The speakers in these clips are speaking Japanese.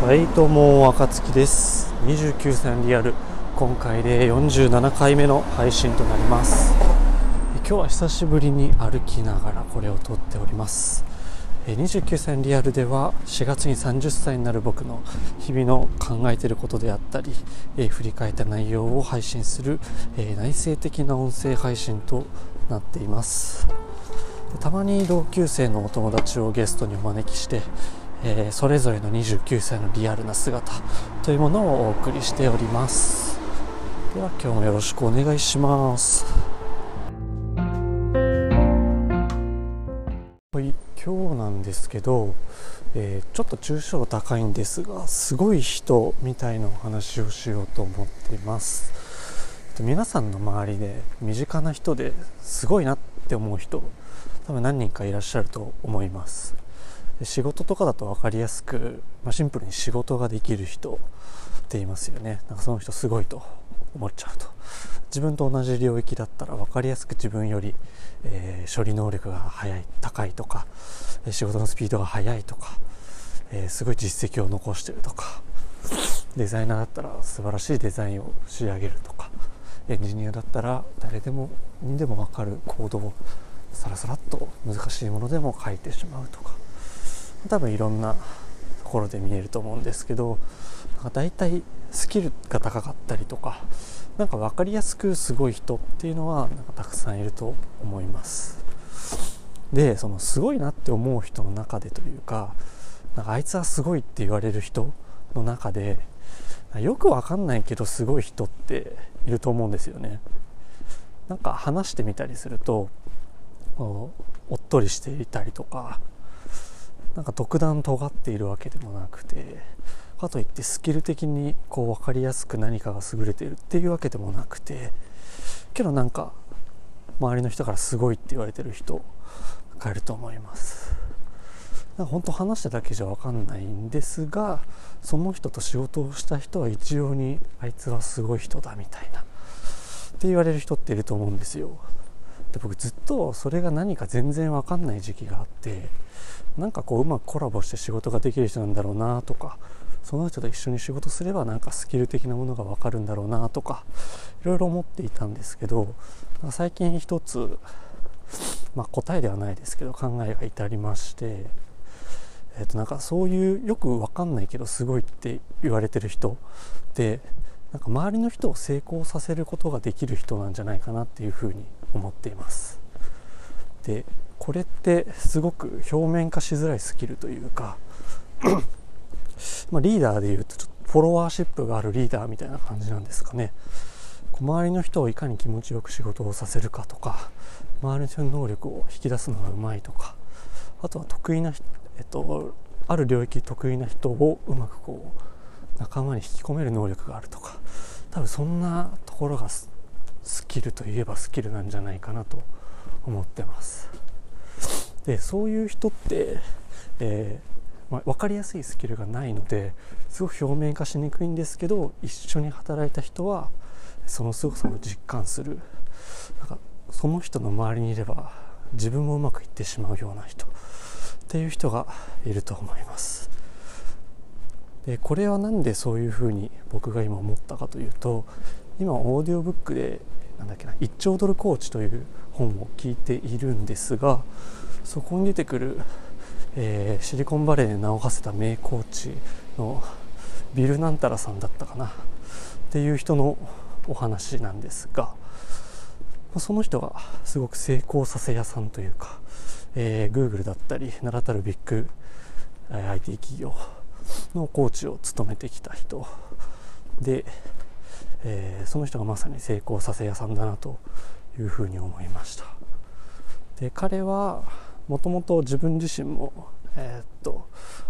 はいどうも若月です。29歳リアル。今回で47回目の配信となります。今日は久しぶりに歩きながらこれを撮っております。29歳リアルでは4月に30歳になる僕の日々の考えていることであったり、え振り返った内容を配信する、え内省的な音声配信となっています。たまに同級生のお友達をゲストにお招きして、えー、それぞれの29歳のリアルな姿というものをお送りしております。では今日もよろしくお願いします。はい今日なんですけど、えー、ちょっと抽象高いんですがすごい人みたいなお話をしようと思っています。皆さんの周りで身近な人ですごいなって思う人多分何人かいらっしゃると思います。仕事とかだと分かりやすく、まあ、シンプルに仕事ができる人って言いますよね。なんかその人すごいと思っちゃうと。自分と同じ領域だったら分かりやすく自分より、えー、処理能力が早い高いとか仕事のスピードが速いとか、えー、すごい実績を残してるとか。デザイナーだったら素晴らしいデザインを仕上げるとか。エンジニアだったら誰でもにでも分かるコードをさらさらっと難しいものでも書いてしまうとか。多分いろんなところで見えると思うんですけど大体スキルが高かったりとかなんか分かりやすくすごい人っていうのはなんかたくさんいると思います。でそのすごいなって思う人の中でというかなんかあいつはすごいって言われる人の中でよくわかんないけどすごい人っていると思うんですよね。なんか話してみたりするとおっとりしていたりとかなんか特段尖っているわけでもなくてかといってスキル的にこう分かりやすく何かが優れているっていうわけでもなくてけどなんか周りの人からすごいって言われてる人がいると思います。なんか本当話しただけじゃ分かんないんですがその人と仕事をした人は一様にあいつはすごい人だみたいなって言われる人っていると思うんですよ。で僕ずっとそれが何か全然分かんない時期があってなんかこううまくコラボして仕事ができる人なんだろうなとかその人と一緒に仕事すればなんかスキル的なものが分かるんだろうなとかいろいろ思っていたんですけど最近一つ、まあ、答えではないですけど考えが至りまして、えー、となんかそういうよく分かんないけどすごいって言われてる人ってなんか周りの人を成功させることができる人なんじゃないかなっていうふうに思っています。でこれってすごく表面化しづらいスキルというかまリーダーでいうとちょっとフォロワーシップがあるリーダーみたいな感じなんですかね周りの人をいかに気持ちよく仕事をさせるかとか周りの人の能力を引き出すのがうまいとかあとは得意な、えっと、ある領域得意な人をうまくこう仲間に引き込める能力があるとか多分そんなところがスキルといえばスキルなんじゃないかなと思ってます。でそういう人って、えー、まあ、分かりやすいスキルがないのですごく表面化しにくいんですけど一緒に働いた人はその凄さを実感する。なんかその人の周りにいれば自分もうまくいってしまうような人っていう人がいると思います。でこれは何でそういうふうに僕が今思ったかというと今オーディオブックでなんだっけな1兆ドルコーチという本を聞いているんですがそこに出てくる、えー、シリコンバレーで名を馳せた名コーチのビル・ナンタラさんだったかなっていう人のお話なんですがその人がすごく成功させ屋さんというか、えー、Google だったり名だたるビッグ、IT 企業のコーチを務めてきた人。で、えー、その人がまさに成功させ屋さんだなというふうに思いました。で彼はもともと自分自身もえー、っと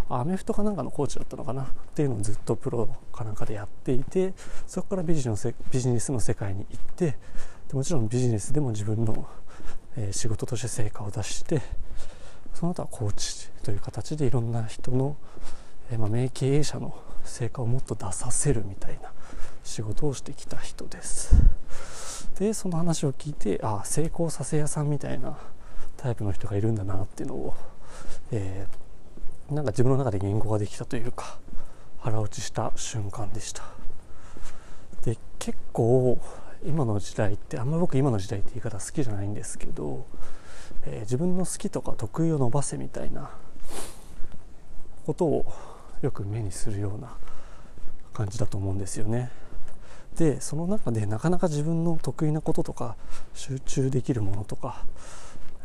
アメフトかなんかのコーチだったのかな？っていうのをずっとプロかなんかでやっていてそこからビジネスビジネスの世界に行ってでもちろんビジネスでも自分の、えー、仕事として成果を出してその後はコーチという形でいろんな人の、えー、まあ、名経営者の成果をもっと出させるみたいな仕事をしてきた人です。でその話を聞いてあ成功させ屋さんみたいなタイプの人がいるんだなっていうのを、えー、なんか自分の中で言語ができたというか腹落ちした瞬間でした。で結構今の時代ってあんまり僕今の時代って言い方好きじゃないんですけど、えー、自分の好きとか得意を伸ばせみたいなことをよく目にするような感じだと思うんですよね。でその中でなかなか自分の得意なこととか集中できるものとか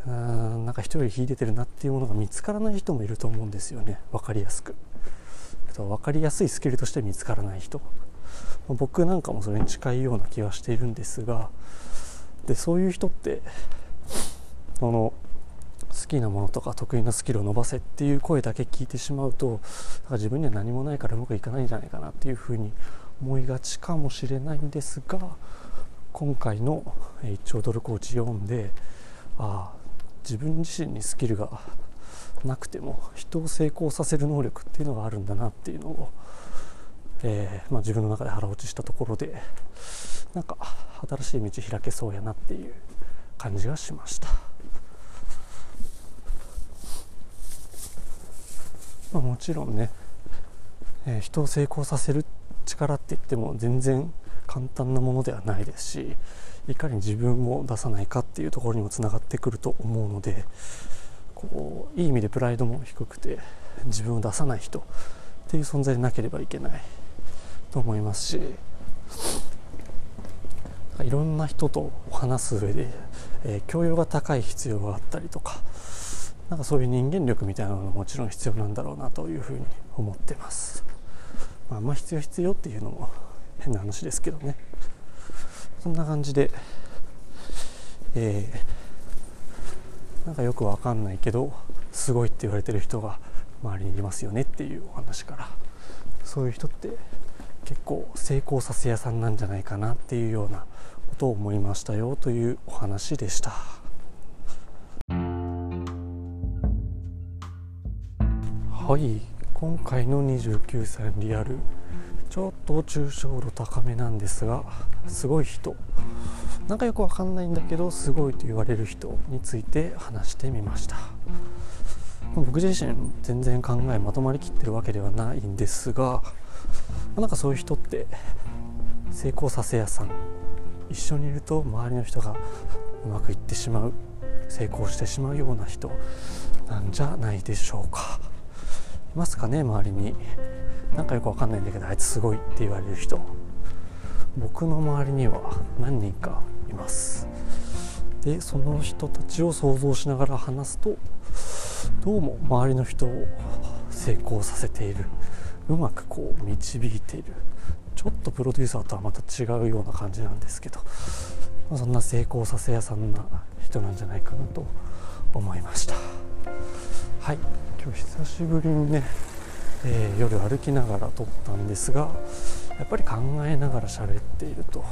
うーんなんか人より秀でてるなっていうものが見つからない人もいると思うんですよね。分かりやすく。分かりやすいスキルとして見つからない人。僕なんかもそれに近いような気はしているんですがでそういう人ってあの好きなものとか得意なスキルを伸ばせっていう声だけ聞いてしまうと自分には何もないからうまくいかないんじゃないかなっていうふうに思いがちかもしれないんですが今回の1兆ドルコーチ読んでああ自分自身にスキルがなくても人を成功させる能力っていうのがあるんだなっていうのをえー、まあ、自分の中で腹落ちしたところでなんか新しい道開けそうやなっていう感じがしました、まあ、もちろんね、えー、人を成功させる力って言っても全然簡単なものではないですしいかに自分を出さないかっていうところにもつながってくると思うのでこういい意味でプライドも低くて自分を出さない人っていう存在でなければいけないと思いますしいろんな人と話す上で、えー、教養が高い必要があったりとかなんかそういう人間力みたいなのももちろん必要なんだろうなというふうに思ってます、まあ、あんま必要必要っていうのも変な話ですけどね。そんな感じで、えー、なんかよくわかんないけどすごいって言われてる人が周りにいますよねっていうお話からそういう人って結構成功させ屋さんなんじゃないかなっていうようなことを思いましたよというお話でした。はい。今回の29歳リアル。ちょっと抽象度高めなんですがすごい人。なんかよくわかんないんだけどすごいと言われる人について話してみました。僕自身全然考えまとまりきってるわけではないんですがなんかそういう人って成功させ屋さん。一緒にいると周りの人がうまくいってしまう。成功してしまうような人なんじゃないでしょうか。ますかね周りに。なんかよくわかんないんだけどあいつすごいって言われる人。僕の周りには何人かいます。でその人たちを想像しながら話すとどうも周りの人を成功させている。うまくこう導いている。ちょっとプロデューサーとはまた違うような感じなんですけど、そんな成功させ屋さんな人なんじゃないかなと思いました。はい。今日久しぶりにね、えー、夜歩きながら撮ったんですがやっぱり考えながら喋っていると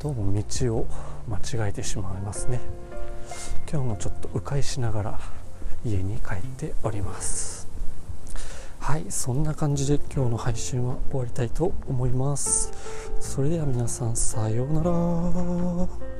どうも道を間違えてしまいますね。今日もちょっと迂回しながら家に帰っております。はいそんな感じで今日の配信は終わりたいと思います。それでは皆さんさようなら。